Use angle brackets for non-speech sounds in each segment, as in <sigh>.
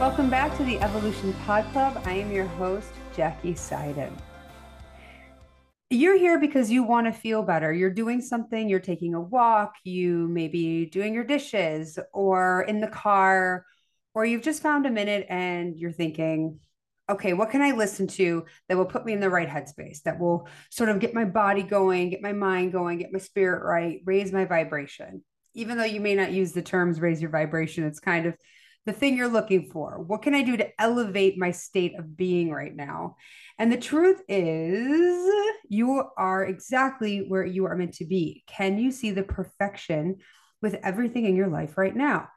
Welcome back to the Evolution Pod Club. I am your host, Jackie Seiden. You're here because you want to feel better. You're doing something, you're taking a walk, you may be doing your dishes or in the car, or you've just found a minute and you're thinking, okay, what can I listen to that will put me in the right headspace, that will sort of get my body going, get my mind going, get my spirit right, raise my vibration? Even though you may not use the terms raise your vibration, it's kind of the thing you're looking for. What can I do to elevate my state of being right now? And the truth is, you are exactly where you are meant to be. Can you see the perfection with everything in your life right now?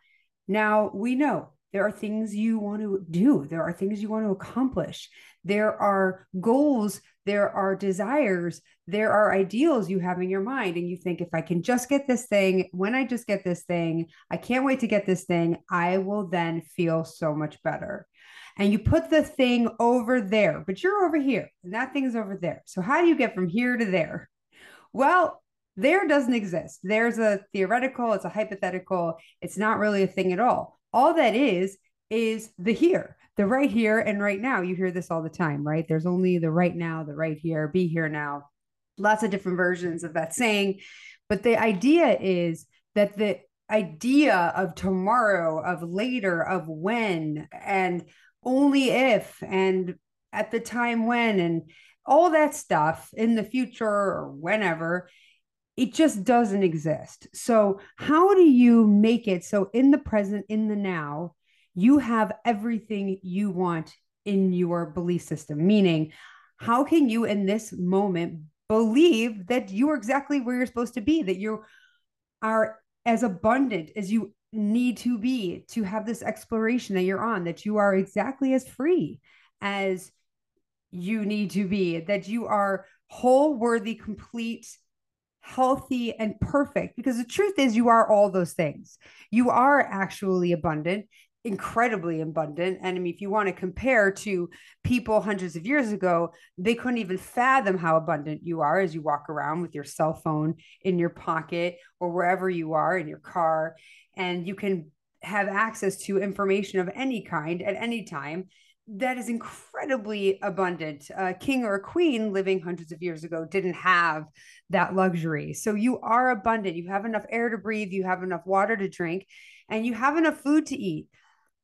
Now, we know there are things you want to do, there are things you want to accomplish, there are goals, there are desires, there are ideals you have in your mind. And you think, if I can just get this thing, when I just get this thing, I can't wait to get this thing, I will then feel so much better. And you put the thing over there, but you're over here and that thing's over there. So, how do you get from here to there? Well, there doesn't exist. There's a theoretical, it's a hypothetical, it's not really a thing at all all that is is the here the right here and right now. You hear this all the time right? There's only the right now the right here be here now. Lots of different versions of that saying. But the idea is that the idea of tomorrow of later of when and only if and at the time when and all that stuff in the future or whenever it just doesn't exist. So, how do you make it so in the present, in the now, you have everything you want in your belief system? Meaning, how can you in this moment believe that you are exactly where you're supposed to be, that you are as abundant as you need to be to have this exploration that you're on, that you are exactly as free as you need to be, that you are whole, worthy, complete healthy, and perfect. Because the truth is, you are all those things. You are actually abundant, incredibly abundant. And I mean, if you want to compare to people hundreds of years ago, they couldn't even fathom how abundant you are as you walk around with your cell phone in your pocket or wherever you are in your car. And you can have access to information of any kind at any time that is incredibly abundant. A king or a queen living hundreds of years ago didn't have that luxury. So you are abundant. You have enough air to breathe, you have enough water to drink, and you have enough food to eat.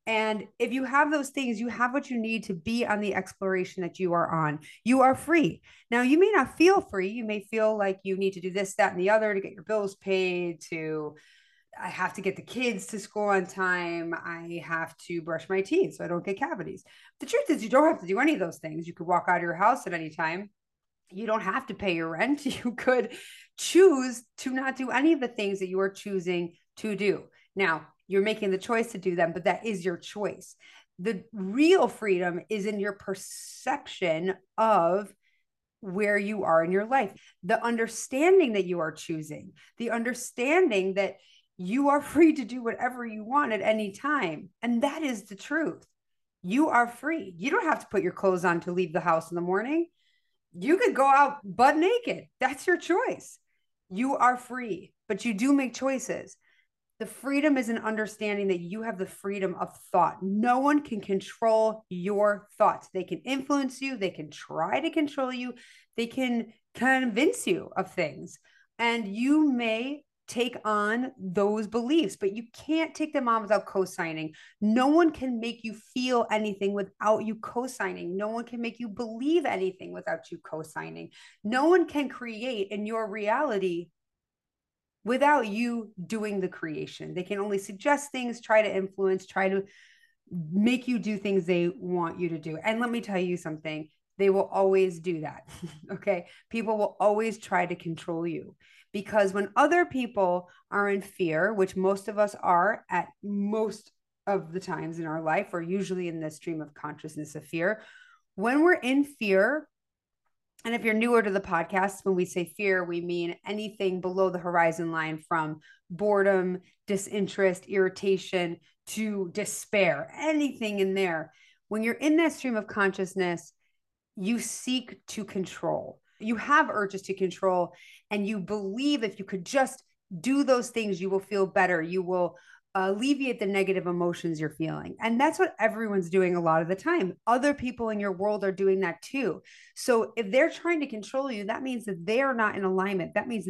And if you have those things, you have what you need to be on the exploration that you are on. You are free. Now, you may not feel free. You may feel like you need to do this, that, and the other to get your bills paid, to I have to get the kids to school on time. I have to brush my teeth so I don't get cavities. The truth is, you don't have to do any of those things. You could walk out of your house at any time. You don't have to pay your rent. <laughs> You could choose to not do any of the things that you are choosing to do. Now, you're making the choice to do them, but that is your choice. The real freedom is in your perception of where you are in your life, the understanding that you are choosing, the understanding that you are <laughs> free to do whatever you want at any time. And that is the truth. You are free. You don't have to put your clothes on to leave the house in the morning. You could go out butt naked. That's your choice. You are free, but you do make choices. The freedom is an understanding that you have the freedom of thought. No one can control your thoughts. They can influence you, they can try to control you, they can convince you of things. And you may take on those beliefs, but you can't take them on without co signing. No one can make you feel anything without you co signing. No one can make you believe anything without you co signing. No one can create in your reality without you doing the creation. They can only suggest things, try to influence, try to make you do things they want you to do. And let me tell you something they will always do that. <laughs> okay. People will always try to control you because when other people are in fear, which most of us are at most of the times in our life, or usually in the stream of consciousness of fear, when we're in fear, and if you're newer to the podcast, when we say fear, we mean anything below the horizon line from boredom, disinterest, irritation to despair, anything in there. When you're in that stream of consciousness, you seek to control you have urges to control and you believe if you could just do those things you will feel better you will alleviate the negative emotions you're feeling. And that's what everyone's doing a lot of the time. Other people in your world are doing that too. So if they're trying to control you, that means that they are not in alignment. That means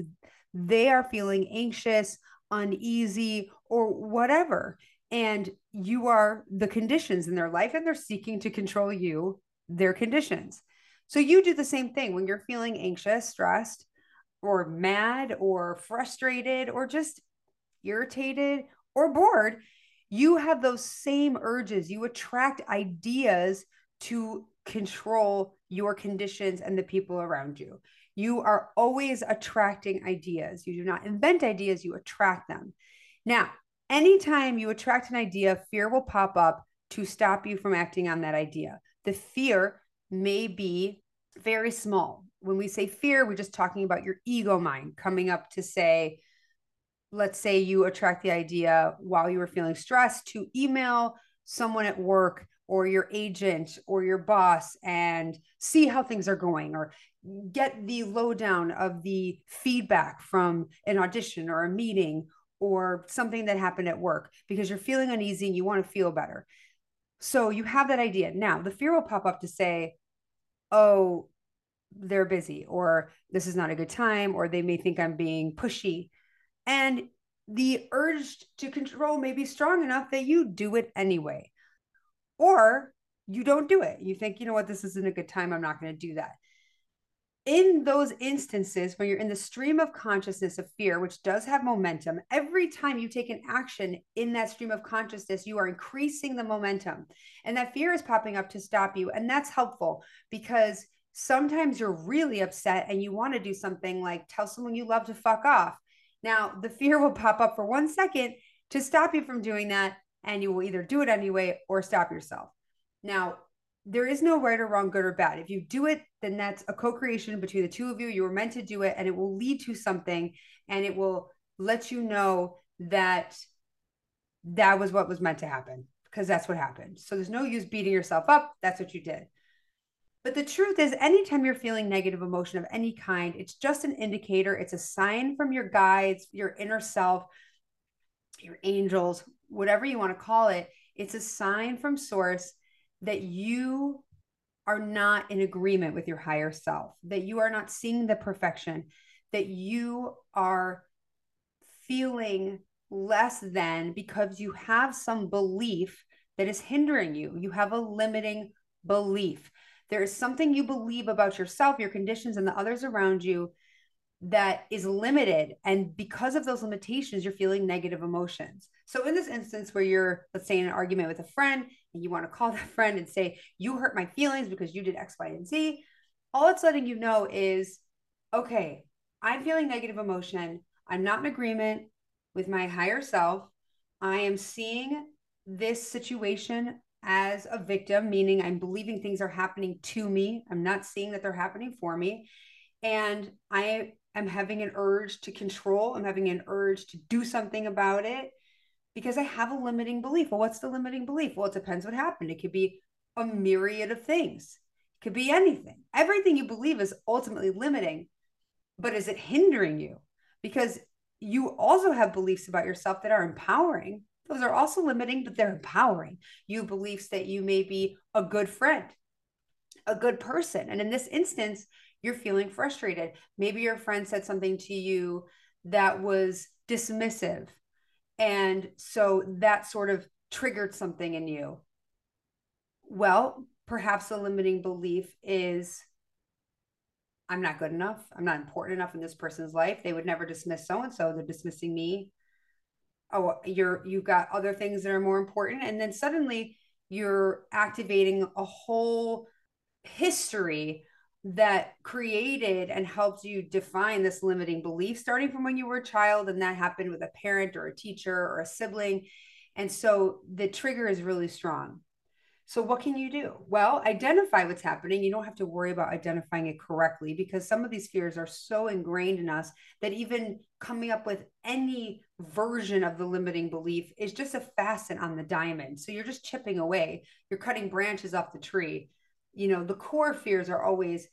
they are feeling anxious, uneasy, or whatever. And you are the conditions in their life and they're seeking to control you, their conditions. So you do the same thing when you're feeling anxious, stressed, or mad, or frustrated, or just irritated or bored, you have those same urges. You attract ideas to control your conditions and the people around you. You are always attracting ideas. You do not invent ideas, you attract them. Now, anytime you attract an idea, fear will pop up to stop you from acting on that idea. The fear may be very small. When we say fear, we're just talking about your ego mind coming up to say, let's say you attract the idea while you were feeling stressed to email someone at work or your agent or your boss and see how things are going or get the lowdown of the feedback from an audition or a meeting or something that happened at work because you're feeling uneasy and you want to feel better. So you have that idea. Now, the fear will pop up to say, oh, they're busy, or this is not a good time, or they may think I'm being pushy. And the urge to control may be strong enough that you do it anyway. Or you don't do it. You think, you know what, this isn't a good time. I'm not going to do that. In those instances when you're in the stream of consciousness of fear, which does have momentum, every time you take an action in that stream of consciousness, you are increasing the momentum. And that fear is popping up to stop you. And that's helpful because sometimes you're really upset and you want to do something like tell someone you love to fuck off now, the fear will pop up for one second to stop you from doing that, and you will either do it anyway or stop yourself. Now, there is no right or wrong, good or bad. If you do it, then that's a co creation between the two of you. You were meant to do it, and it will lead to something, and it will let you know that that was what was meant to happen because that's what happened. So there's no use beating yourself up. That's what you did. But the truth is, anytime you're feeling negative emotion of any kind, it's just an indicator. It's a sign from your guides, your inner self, your angels, whatever you want to call it. It's a sign from source that you are not in agreement with your higher self, that you are not seeing the perfection, that you are feeling less than because you have some belief that is hindering you. You have a limiting belief. There is something you believe about yourself, your conditions, and the others around you that is limited. And because of those limitations, you're feeling negative emotions. So, in this instance where you're, let's say, in an argument with a friend and you want to <laughs> call that friend and say, You hurt my feelings because you did X, Y, and Z, all it's letting you know is, okay, I'm feeling negative emotion. I'm not in agreement with my higher self. I am seeing this situation as a victim, meaning I'm believing things are happening to me. I'm not seeing that they're happening for me. And I am having an urge to control. I'm having an urge to do something about it because I have a limiting belief. Well, what's the limiting belief? Well, it depends what happened. It could be a myriad of things, it could be anything. Everything you believe is ultimately limiting, but is it hindering you? Because you also have beliefs about yourself that are empowering those are also limiting, but they're empowering. You beliefs that you may be a good friend, a good person. And in this instance, you're feeling frustrated. Maybe your friend said something to you that was dismissive. And so that sort of triggered something in you. Well, perhaps the limiting belief is I'm not good enough. I'm not important enough in this person's life. They would never dismiss so and so. They're dismissing me oh you're you've got other things that are more important. And then suddenly you're activating a whole history that created and helped you define this limiting belief starting from when you were a child and that happened with a parent or a teacher or a sibling. And so the trigger is really strong so, what can you do? Well, identify what's happening. You don't have to worry about identifying it correctly because some of these fears are so ingrained in us that even coming up with any version of the limiting belief is just a facet on the diamond. So, you're just chipping away, you're cutting branches off the tree. You know, the core fears are always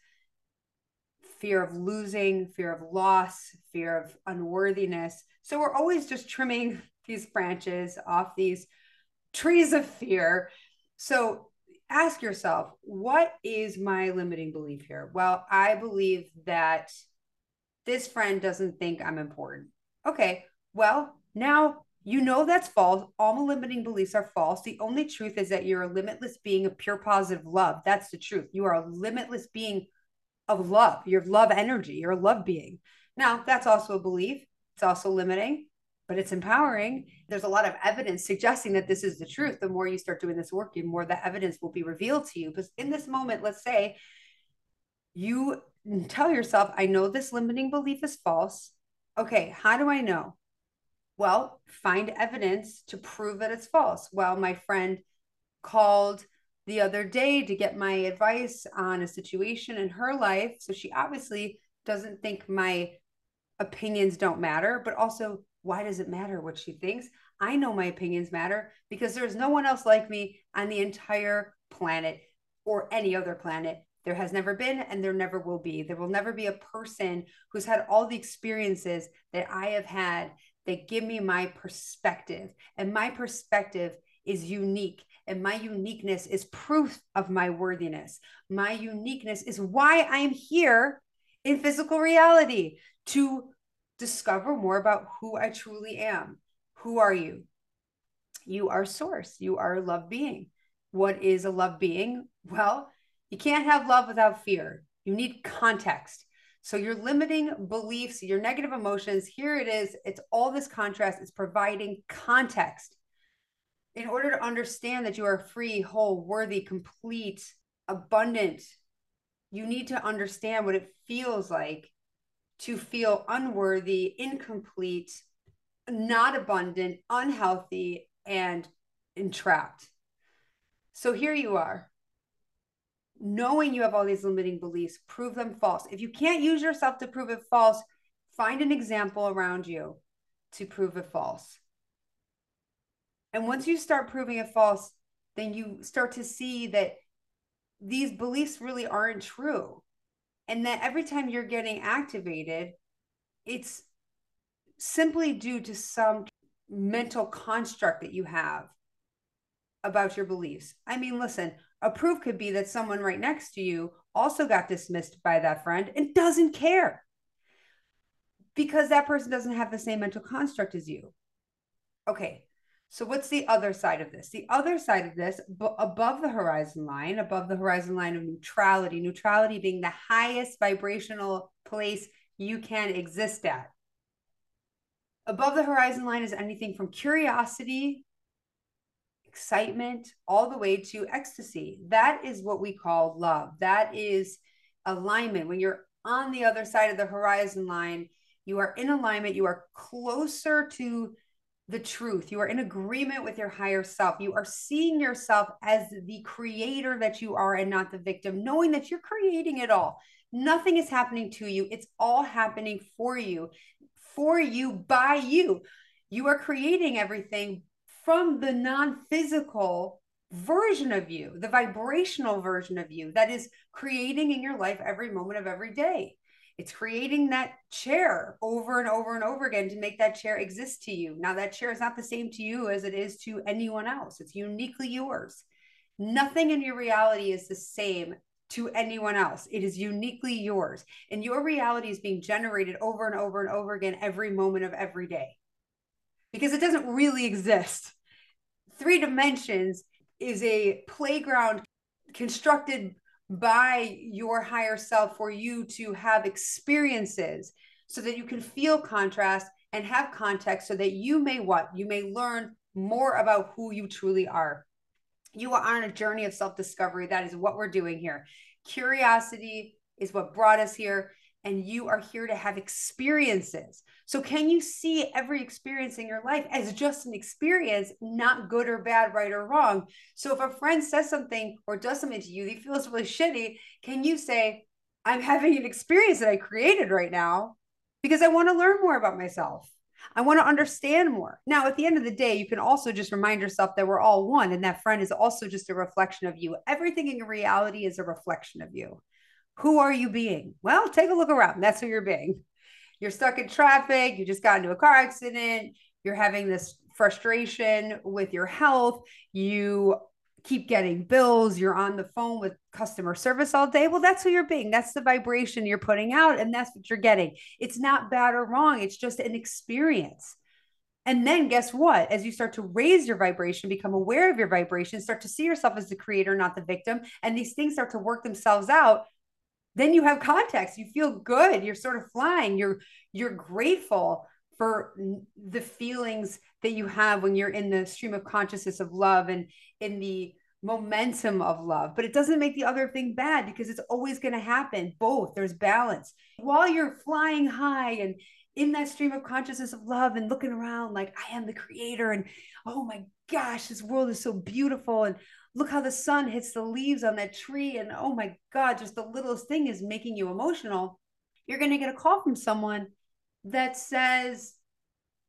fear of losing, fear of loss, fear of unworthiness. So, we're always just trimming <laughs> these branches, off these trees of fear. So ask yourself, what is my limiting belief here? Well, I believe that this friend doesn't think I'm important. Okay, well, now you know that's false. All the limiting beliefs are false. The only truth is that you're a limitless being of pure positive love. That's the truth. You are a limitless being of love. You're love energy. You're a love being. Now, that's also a belief. It's also limiting, but it's empowering. There's a lot of evidence suggesting that this is the truth. The more you start doing this work, the more the evidence will be revealed to you. Because in this moment, let's say you tell yourself, I know this limiting belief is false. Okay, how do I know? Well, find evidence to prove that it's false. Well, my friend called the other day to get my advice on a situation in her life. So she obviously doesn't think my opinions don't matter, but also, why does it matter what she thinks? I know my opinions matter because there's no one else like me on the entire planet or any other planet. There has never been and there never will be. There will never be a person who's had all the experiences that I have had that give me my perspective. And my perspective is unique. And my uniqueness is proof of my worthiness. My uniqueness is why I am here in physical reality to discover more about who I truly am. Who are you? You are source. You are a love being. What is a love being? Well, you can't have love without fear. You need context. So your limiting beliefs, your negative emotions, here it is. It's all this contrast. It's providing context in order to understand that you are free, whole, worthy, complete, abundant. You need to understand what it feels like to feel unworthy, incomplete, not abundant, unhealthy, and entrapped. So here you are knowing you have all these limiting beliefs, prove them false. If you can't use yourself to prove it false, find an example around you to prove it false. And once you start proving it false, then you start to see that these beliefs really aren't true. And that every time you're getting activated, it's simply due to some mental construct that you have about your beliefs. I mean, listen, a proof could be that someone right next to you also got dismissed by that friend and doesn't care because that person doesn't have the same mental construct as you. Okay, so what's the other side of this? The other side of this, b- above the horizon line, above the horizon line of neutrality, neutrality being the highest vibrational place you can exist at. Above the horizon line is anything from curiosity excitement, all the way to ecstasy. That is what we call love. That is alignment. When you're on the other side of the horizon line, you are in alignment, you are closer to the truth. You are in agreement with your higher self. You are seeing yourself as the creator that you are and not the victim, knowing that you're creating it all. Nothing is happening to you, it's all happening for you, for you, by you. You are creating everything from the non physical version of you, the vibrational version of you that is creating in your life every moment of every day. It's creating that chair over and over and over again to make that chair exist to you. Now, that chair is not the same to you as it is to anyone else, it's uniquely yours. Nothing in your reality is the same to anyone else. It is uniquely yours. And your reality is being generated over and over and over again every moment of every day because it doesn't really exist three dimensions is a playground constructed by your higher self for you to have experiences so that you can feel contrast and have context so that you may what? You may learn more about who you truly are. You are on a journey of self discovery that is what we're doing here. Curiosity is what brought us here and you are here to have experiences. So, can you see every experience in your life as just an experience, not good or bad, right or wrong? So, if a friend says something or does something to you that feels really shitty, can you say, I'm having an experience that I created right now because I want to learn more about myself? I want to understand more. Now, at the end of the day, you can also just remind yourself that we're all one and that friend is also just a reflection of you. Everything in reality is a reflection of you. Who are you being? Well, take a look around. That's who you're being. You're stuck in traffic. You just got into a car accident. You're having this frustration with your health, you keep getting bills, you're on the phone with customer service all day. Well, that's who you're being. That's the vibration you're putting out, and that's what you're getting. It's not bad or wrong, it's just an experience. And then guess what? As you start to raise your vibration, become aware of your vibration, start to see yourself as the creator, not the victim, and these things start to work themselves out, then you have context. You feel good. You're sort of flying. You're you're grateful for the feelings that you have when you're in the stream of consciousness of love and in the momentum of love. But it doesn't make the other thing bad because it's always going to happen. Both, there's balance. While you're flying high and in that stream of consciousness of love and looking around like I am the creator and oh my gosh, this world is so beautiful and look how the sun hits the leaves on that tree and oh my god, just the littlest thing is making you emotional. You're going to get a call from someone that says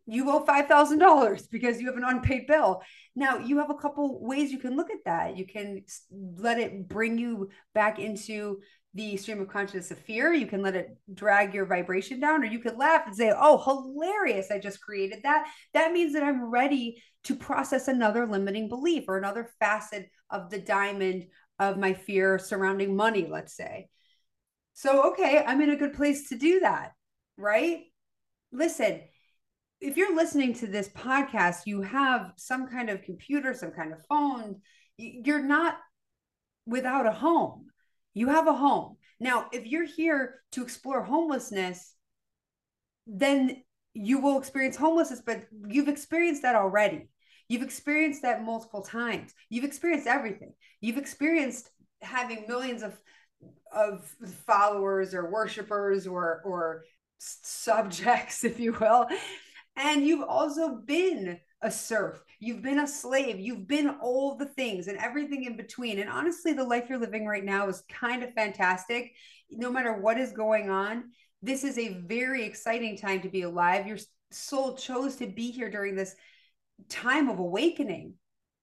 you owe $5,000 because you have an unpaid bill. Now, you have a couple ways you can look at that. You can let it bring you back into the stream of consciousness of fear. You can let it drag your vibration down, or you could laugh and say, Oh, hilarious. I just created that. That means that I'm ready to process another limiting belief or another facet of the diamond of my fear surrounding money, let's say. So, okay, I'm in a good place to do that, right? Listen, if you're listening to this podcast, you have some kind of computer, some kind of phone. You're not without a home. You have a home. Now, if you're here to explore homelessness, then you will experience homelessness, but you've experienced that already. You've experienced that multiple times. You've experienced everything. You've experienced having millions of of followers or worshipers or or subjects, <laughs> if you will, and you've also been a serf, you've been a slave, you've been all the things and everything in between. And honestly, the life you're living right now is kind of fantastic. No matter what is going on, this is a very exciting time to be alive. Your soul chose to be here during this time of awakening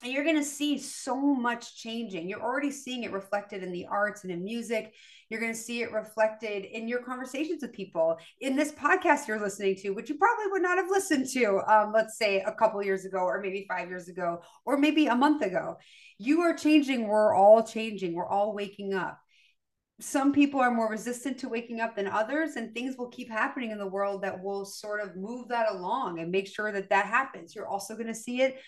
and you're going to see so much changing. You're already seeing it reflected in the arts and in music. You're going to see it reflected in your conversations with people in this podcast you're listening to, which you probably would not have listened to, um, let's say a couple years ago, or maybe five years ago, or maybe a month ago. You are changing. We're all changing. We're all waking up. Some people are more resistant to waking up than others, and things will keep happening in the world that will sort of move that along and make sure that that happens. You're also going to see it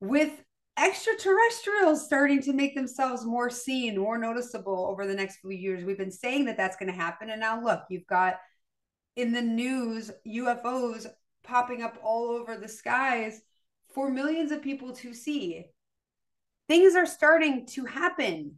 with extraterrestrials starting to make themselves more seen, more noticeable over the next few years. We've been saying that that's going to happen. And now, look, you've got in the news UFOs popping up all over the skies for millions of people to see. Things are starting to happen.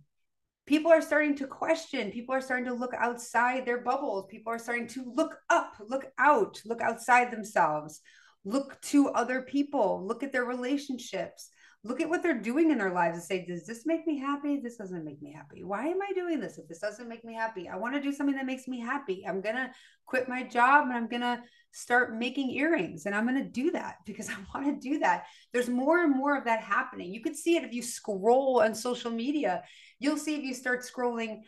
People are starting to question. People are starting to look outside their bubbles. People are starting to look up, look out, look outside themselves look to other people, look at their relationships, look at what they're doing in their lives and say, Does this make me happy? This doesn't make me happy. Why am I doing this if this doesn't make me happy? I want to do something that makes me happy. I'm going to quit my job and I'm going to start making earrings and I'm going to do that because <laughs> I want to do that. There's more and more of that happening. You could see it if you scroll on social media. You'll see if you start scrolling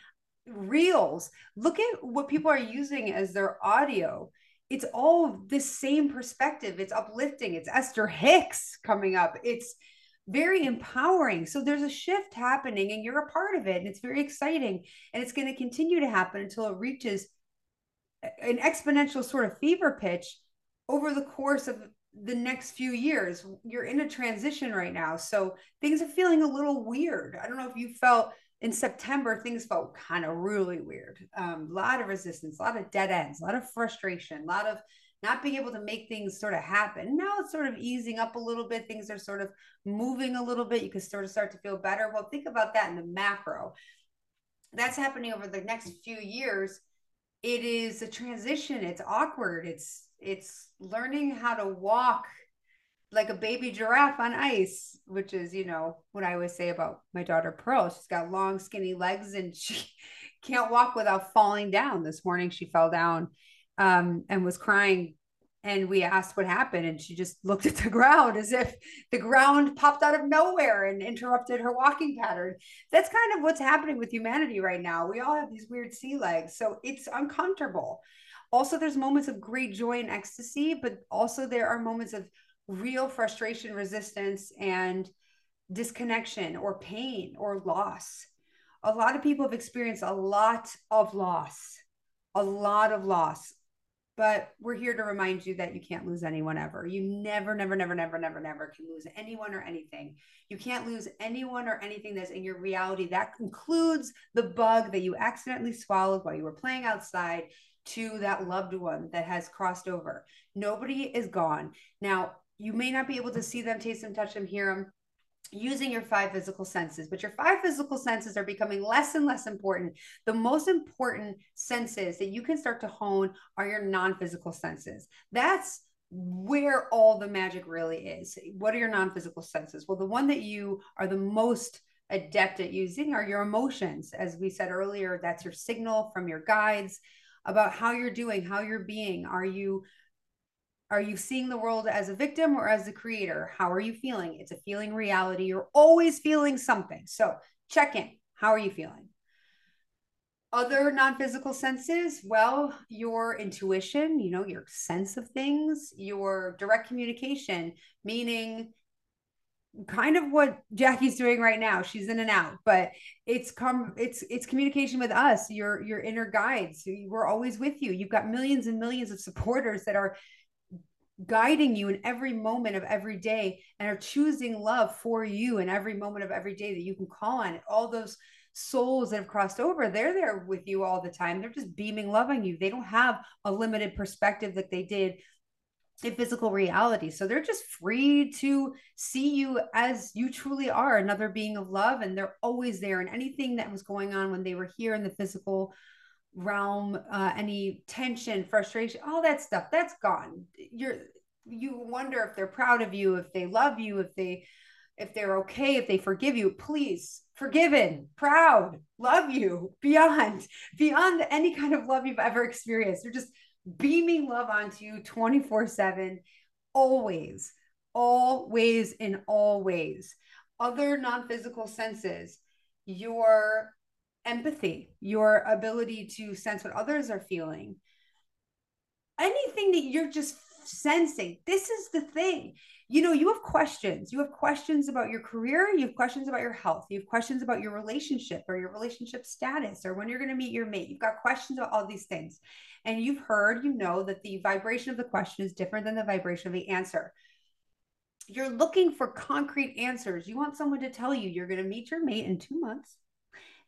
reels. Look at what people are using as their audio it's all the same perspective. It's uplifting. It's Esther Hicks coming up. It's very empowering. So there's a shift happening and you're a part of it. And it's very exciting. And it's going to continue to happen until it reaches an exponential sort of fever pitch over the course of the next few years. You're in a transition right now. So things are feeling a little weird. I don't know if you felt in September, things felt kind of really weird. A um, lot of resistance, a lot of dead ends, a lot of frustration, a lot of not being able to make things sort of happen. Now it's sort of easing up a little bit. Things are sort of moving a little bit. You can sort of start to feel better. Well, think about that in the macro. That's happening over the next few years. It is a transition. It's awkward. It's it's learning how to walk like a baby giraffe on ice, which is, you know, what I always say about my daughter Pearl. She's got long, skinny legs and <laughs> she can't walk without falling down. This morning she fell down um, and was crying. And we asked what happened, and she just looked at the <laughs> ground as if the ground popped out of nowhere and interrupted her walking pattern. That's kind of what's happening with humanity right now. We all have these weird sea legs, so it's uncomfortable. Also, there's moments of great joy and ecstasy, but also there are moments of real frustration, resistance, and disconnection or pain or loss. A lot of people have experienced a lot of loss, a lot of loss. But we're here to remind you that you can't lose anyone ever. You never, never, never, never, never, never can lose anyone or anything. You can't lose anyone or anything that's in your reality. That includes the bug that you accidentally swallowed while you were playing outside to that loved one that has crossed over. Nobody is gone. Now, you may not be able to see them, taste them, touch them, hear them using your five physical senses, but your five physical senses are becoming less and less important. The most important senses that you can start to hone are your non physical senses. That's where all the magic really is. What are your non physical senses? Well, the one that you are the most adept at using are your emotions. As we said earlier, that's your signal from your guides about how you're doing, how you're being. Are you are you seeing the world as a victim or as a creator? How are you feeling? It's a feeling reality. You're always feeling something. So check in. How are you feeling? Other non physical senses, well, your intuition, you know, your sense of things, your direct communication, meaning kind of what Jackie's doing right now. She's in and out, but it's come it's it's communication with us, your your inner guides. We're always with you. You've got millions and millions of supporters that are guiding you in every moment of every day and are choosing love for you in every moment of every day that you can call on all those souls that have crossed over they're there with you all the time. They're just beaming love on you. They don't have a limited perspective that they did in physical reality. So they're just free to see you as you truly are another being of love. And they're always there. And anything that was going on when they were here in the physical realm uh, any tension frustration all that stuff that's gone. You're you wonder if they're proud of you if they love you if they if they're okay if they forgive you. Please forgiven proud love you beyond beyond any kind of love you've ever experienced. They're just beaming love onto you 24 7 always always in all ways. Other non-physical senses your empathy, your ability to sense what others are feeling, anything that you're just sensing. This is the thing. You know, you have questions. You have questions about your career. You have questions about your health. You have questions about your relationship or your relationship status or when you're going to meet your mate. You've got questions about all these things. And you've heard, you know, that the vibration of the question is different than the vibration of the answer. You're looking for concrete answers. You want someone to tell you you're going to meet your mate in two months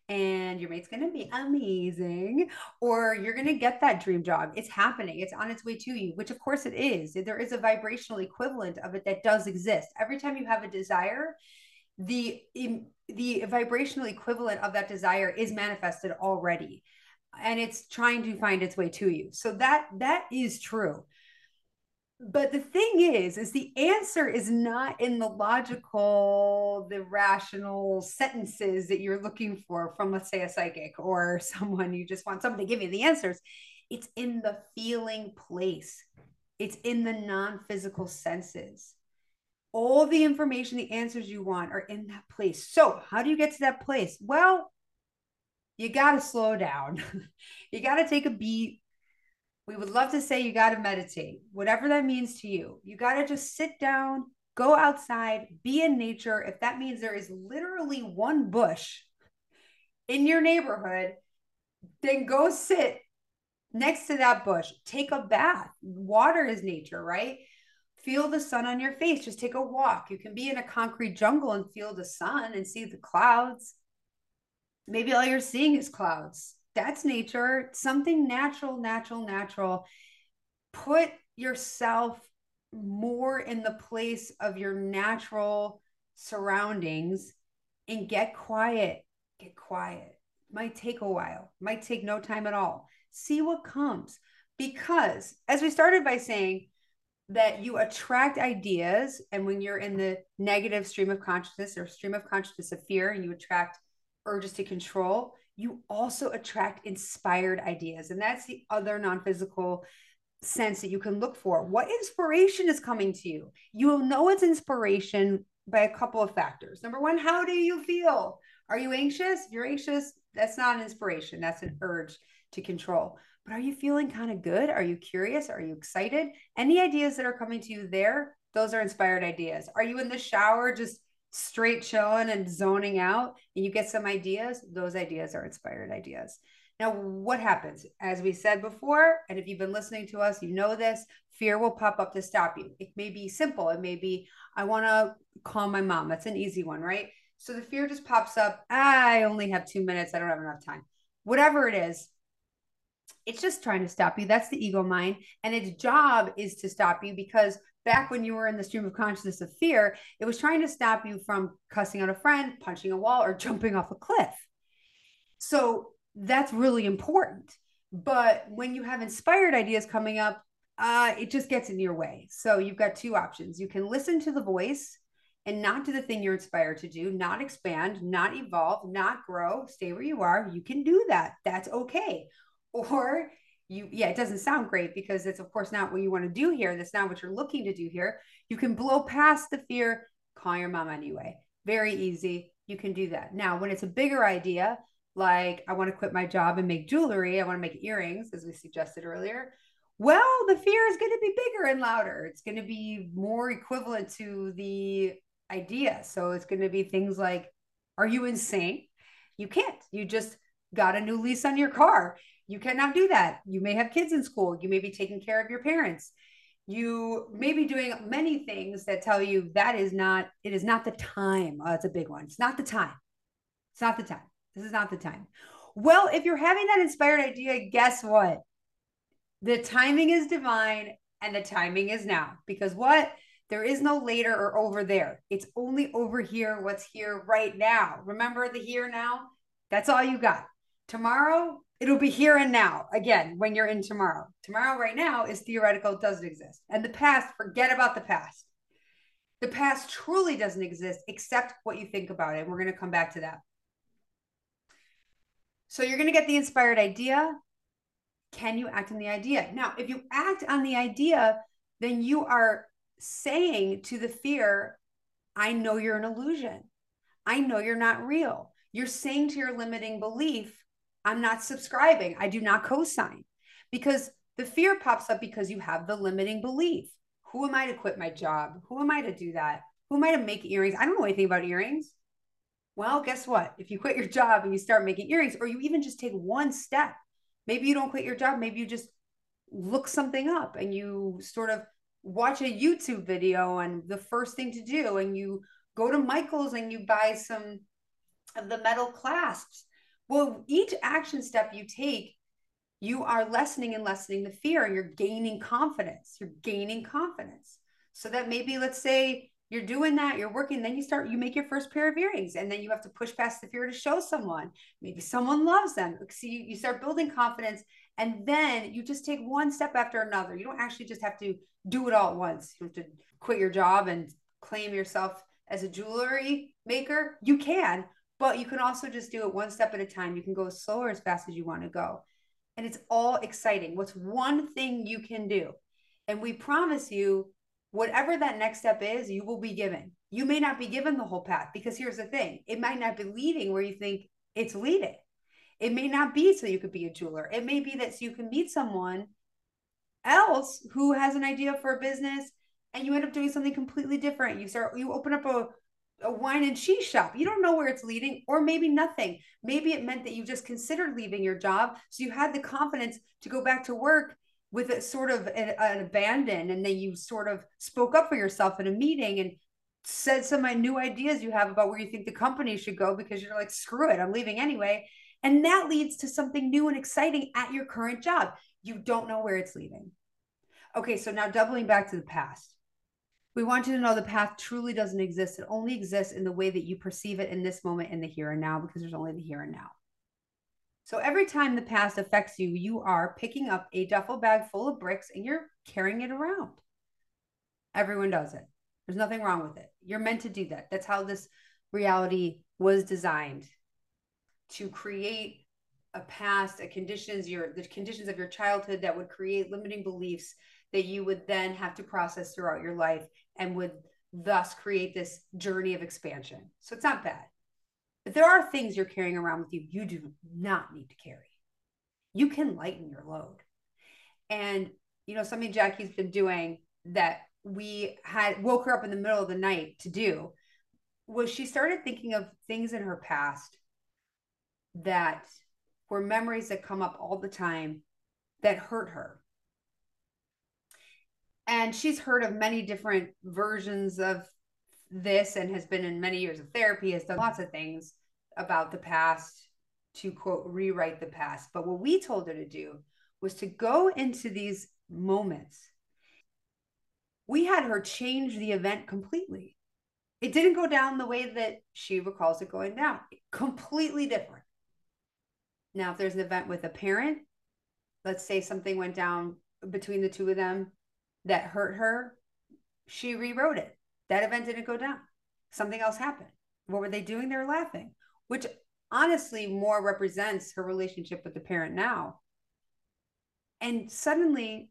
and your mate's going to be amazing or you're going to get that dream job. It's happening. It's on its way to you which of course it is. There is a vibrational equivalent of it that does exist. Every time you have a desire the the vibrational equivalent of that desire is manifested already and it's trying to find its way to you. So that that is true but the thing is is the answer is not in the logical the rational sentences that you're looking for from let's say a psychic or <laughs> someone you just want someone to give you the answers. It's in the feeling place. It's in the non-physical senses. All the information the answers you want are in that place. So how do you get to that place? Well you got to slow down. <laughs> You got to take a beat we would love to say you got to meditate, whatever that means to you. You got to just sit down, go outside, be in nature. If that means there is literally one bush in your neighborhood, then go sit next to that bush. Take a bath. Water is nature, right? Feel the sun on your face. Just take a walk. You can be in a concrete jungle and feel the sun and see the clouds. Maybe all you're seeing is clouds that's nature. Something natural natural natural. Put yourself more in the place of your natural surroundings and get quiet. Get quiet. Might take a while. Might take no time at all. See what comes. Because as we started by saying that you attract ideas and when you're in the negative stream of consciousness or stream of consciousness of fear and you attract urges to control you also attract inspired ideas. And that's the other non physical sense that you can look for. What inspiration is coming to you? You'll know it's inspiration by a couple of factors. Number one, how do you feel? Are you anxious? If you're anxious, that's not an inspiration, that's an urge to control. but are you feeling kind of good? Are you curious? Are you excited? Any ideas that are coming to you there, those are inspired ideas. Are you in the shower just straight chilling and zoning out and you get some ideas? Those ideas are inspired ideas. Now, what happens? As we said before, and if you've been listening to us, you know this fear will pop up to stop you. It may be simple. It may be, I want to call my mom. That's an easy one, right? So the fear just pops up. Ah, I only have two minutes. I don't have enough time. Whatever it is, it's just trying to stop you. That's the ego mind. And its job is to stop you because back when you were in the stream of consciousness of fear, it was trying to stop you from cussing out a friend, punching a wall, or <laughs> jumping off a cliff. So that's really important. But when you have inspired ideas coming up, uh, it just gets in your way. So you've got two options. You can listen to the voice and not do the thing you're inspired to do, not expand, not evolve, not grow, stay where you are. You can do that. That's okay. Or you, yeah, it doesn't sound great because it's, of course, not what you want to do here. That's not what you're looking to do here. You can blow past the fear, call your mom anyway. Very easy. You can do that. Now, when it's a bigger idea, like I want to quit my job and make jewelry, I want to make earrings, as we suggested earlier. Well, the fear is going to be bigger and louder. It's going to be more equivalent to the idea. So it's going to be things like, Are you insane? You can't. You just got a new lease on your car. You cannot do that. You may have kids in school. You may be taking care of your parents. You may be doing many things that tell you that is not, it is not the time. Oh, that's a big one. It's not the time. It's not the time. This is not the time. Well, if you're having that inspired idea, guess what? The timing is divine and the timing is now. Because what? There is no later or over there. It's only over here, what's here right now. Remember the here now? That's all you got. Tomorrow, it'll be here and now again when you're in tomorrow. Tomorrow, right now, is theoretical, doesn't exist. And the past, forget about the past. The past truly doesn't exist except what you think about it. And we're going to come back to that. So you're going to get the inspired idea. Can you act on the idea? Now, if you act on the idea, then you are saying to the fear, I know you're an illusion. I know you're not real. You're saying to your limiting belief, I'm not subscribing. I do not co sign because the fear pops up because you have the limiting belief. Who am I to quit my job? Who am I to do that? Who am I to make earrings? I don't know anything about earrings. Well, guess what? If you quit your job and you start making earrings, or you even just take one step, maybe you don't quit your job, maybe you just look something up and you sort of watch a YouTube video and the first thing to do, and you go to Michael's and you buy some of the metal clasps. Well, each action step you take, you are lessening and lessening the fear and you're gaining confidence. You're gaining confidence. So that maybe, let's say, you're doing that, you're working, then you start, you make your first pair of earrings, and then you have to push past the fear to show someone. Maybe someone loves them. So you, you start building confidence, and then you just take one step after another. You don't actually just have to do it all at once. You have to quit your job and claim yourself as a jewelry maker. You can, but you can also just do it one step at a time. You can go as slow or as fast as you want to go. And it's all exciting. What's one thing you can do? And we promise you whatever that next step is, you will be given. You may not be given the whole path because here's the thing it might not be leading where you think it's leading. It may not be so you could be a jeweler. It may be that so you can meet someone else who has an idea for a business and you end up doing something completely different. You start, you open up a, a wine and cheese shop. You don't know where it's leading, or maybe nothing. Maybe it meant that you just considered leaving your job. So you had the confidence to go back to work with a sort of an, an abandon and then you sort of spoke up for yourself in a meeting and said some of new ideas you have about where you think the company should go because you're like screw it i'm leaving anyway and that leads to something new and exciting at your current job you don't know where it's leading okay so now doubling back to the past we want you to know the path truly doesn't exist it only exists in the way that you perceive it in this moment in the here and now because there's only the here and now so every time the past affects you, you are picking up a duffel bag full of bricks and you're carrying it around. Everyone does it. There's nothing wrong with it. You're meant to do that. That's how this reality was designed to create a past, a conditions, your the conditions of your childhood that would create limiting beliefs that you would then have to process throughout your life and would thus create this journey of expansion. So it's not bad. But there are things you're carrying around with you you do not need to carry. you can lighten your load. And, you know, something Jackie's been doing that we had woke her up in the middle of the night to do was she started thinking of things in her past that were memories that come up all the time that hurt her. And she's heard of many different versions of this and has been in many years of therapy, has done lots of things about the past to quote, rewrite the past. But what we told her to do was to go into these moments. We had her change the event completely. It didn't go down the way that she recalls it going down, completely different. Now, if there's an event with a parent, let's say something went down between the two of them that hurt her, she rewrote it. That event didn't go down. Something else happened. What were they doing? They were laughing, which honestly more represents her relationship with the parent now. And suddenly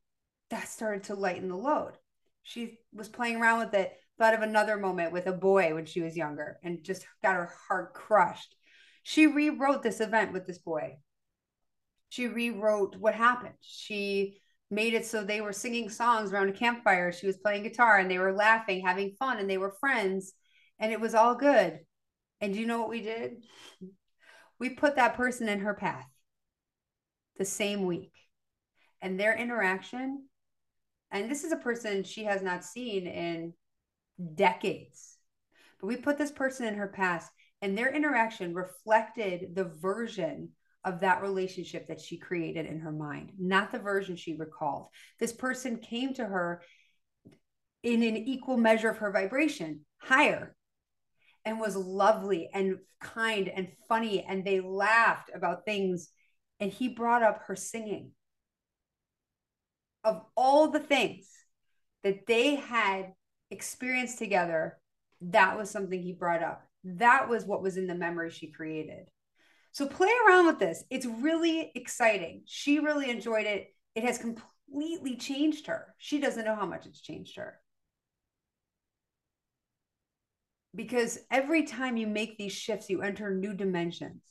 that started to lighten the load. She was playing around with it, thought of another moment with a boy when she was younger and just got her heart crushed. She rewrote this event with this boy. She rewrote what happened. She made it so they were singing songs around a campfire. She was playing guitar and they were laughing, having fun, and they were friends, and it was all good. And do you know what we did? we put that person in her path the same week and their interaction and this is a person she has not seen in decades but we put this person in her past and their interaction reflected the version of that relationship that she created in her mind not the version she recalled. This person came to her in an equal measure of her vibration higher and was lovely and kind and funny and they laughed about things and he brought up her singing. Of all the things that they had experienced together that was something he brought up. That was what was in the memory she created so play around with this it's really exciting she really enjoyed it it has completely changed her she doesn't know how much it's changed her because every time you make these shifts, you enter new dimensions.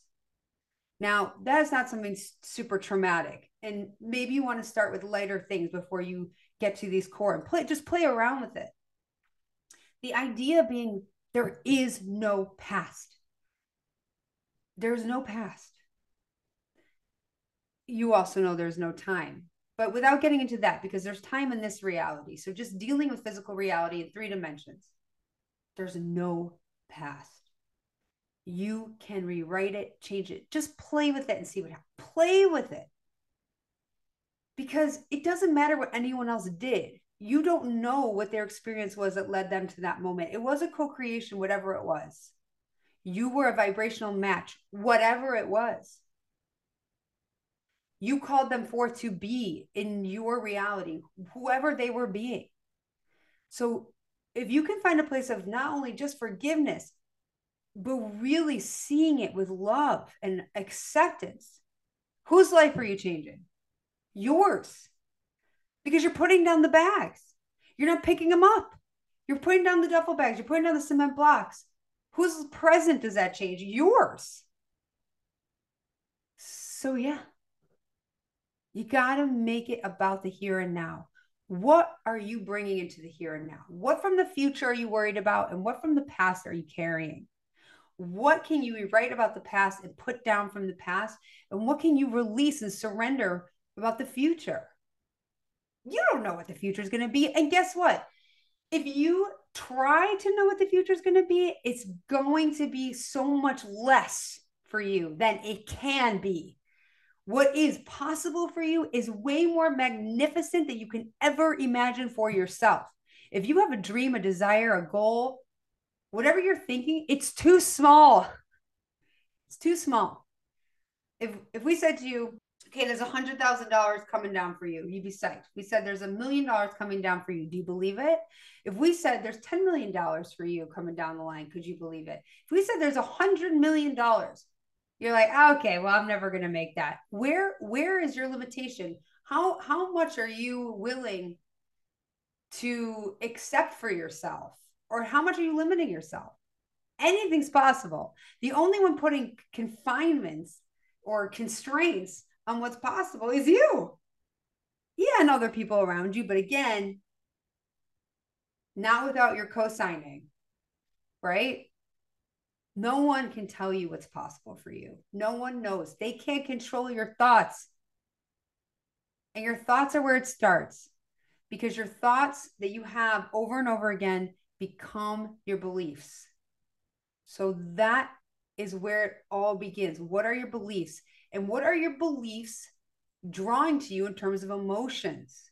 Now, that is not something super traumatic. And maybe you want to start with lighter things before you get to these core and play, just play around with it. The idea being there is no past. There's no past. You also know there's no time, but without getting into that, because there's time in this reality. So just dealing with physical reality in three dimensions there's no past. You can rewrite it, change it. Just play with it and see what happens. Play with it. Because it doesn't matter what anyone else did. You don't know what their experience was that led them to that moment. It was a co creation, whatever it was. You were a vibrational match, whatever it was. You called them forth to be in your reality, whoever they were being. So if you can find a place of not only just forgiveness, but really seeing it with love and acceptance, whose life are you changing? Yours. Because you're putting down the bags. You're not picking them up. You're putting down the duffel bags. You're putting down the cement blocks. Whose present does that change? Yours. So, yeah, you got to make it about the here and now what are you bringing into the here and now? What from the future are you worried about? And what from the past are you carrying? What can you rewrite about the past and put down from the past? And what can you release and surrender about the future? You don't know what the future is going to be. And guess what? If you try to know what the future is going to be, it's going to be so much less for you than it can be what is possible for you is way more magnificent than you can ever imagine for yourself. If you have a dream, a desire, a goal, whatever you're thinking, it's too small. It's too small. If if we said to you, okay, there's a hundred thousand dollars coming down for you, you'd be psyched. We said there's a million dollars coming down for you. Do you believe it? If we said there's ten million dollars for you coming down the line, could you believe it? If we said there's a hundred million dollars you're like oh, okay well i'm never to make that where where is your limitation how how much are you willing to accept for yourself or how much are you limiting yourself anything's possible the only one putting confinements or constraints on what's possible is you. Yeah, and other people around you. But again, not without your co signing, right? No one can tell you what's possible for you. No one knows. They can't control your thoughts. And your thoughts are where it starts because your thoughts that you have over and over again become your beliefs. So that is where it all begins. What are your beliefs? And what are your beliefs drawing to you in terms of emotions?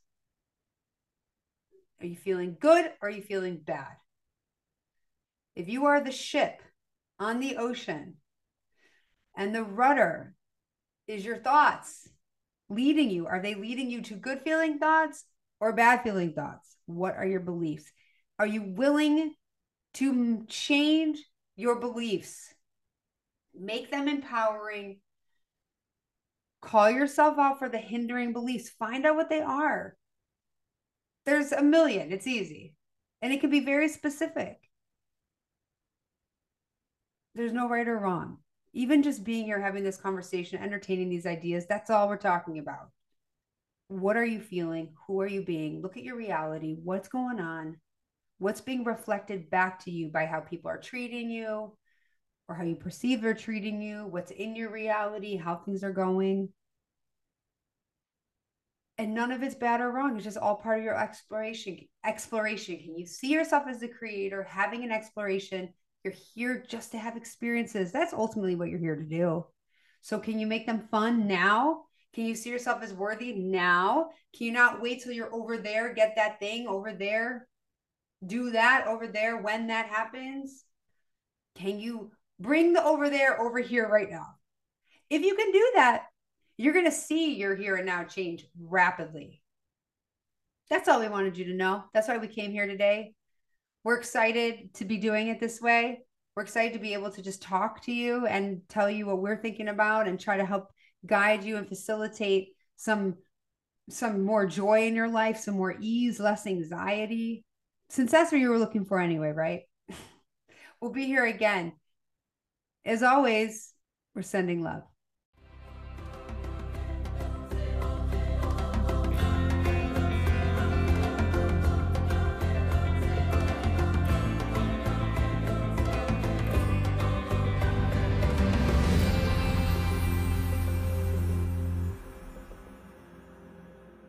Are you feeling good or are you feeling bad? If you are the ship on the ocean and the rudder is your thoughts leading you, are they leading you to good feeling thoughts or bad feeling thoughts? What are your beliefs? Are you willing to change your beliefs? Make them empowering. Call yourself out for the hindering beliefs. Find out what they are. There's a million, it's easy. And it can be very specific. There's no right or wrong. Even just being here, having this conversation, entertaining these ideas, that's all we're talking about. What are you feeling? Who are you being? Look at your reality. What's going on? What's being reflected back to you by how people are treating you or how you perceive they're treating you? What's in your reality? How things are going? and none of it's bad or wrong it's just all part of your exploration exploration can you see yourself as the creator having an exploration you're here just to have experiences that's ultimately what you're here to do so can you make them fun now can you see yourself as worthy now can you not wait till you're over there get that thing over there do that over there when that happens can you bring the over there over here right now if you can do that you're going to see your here and now change rapidly. That's all we wanted you to know. That's why we came here today. We're excited to be doing it this way. We're excited to be able to just talk to you and tell you what we're thinking about and try to help guide you and facilitate some some more joy in your life, some more ease, less anxiety. Since that's what you were looking for anyway, right? <laughs> we'll be here again. As always, we're sending love.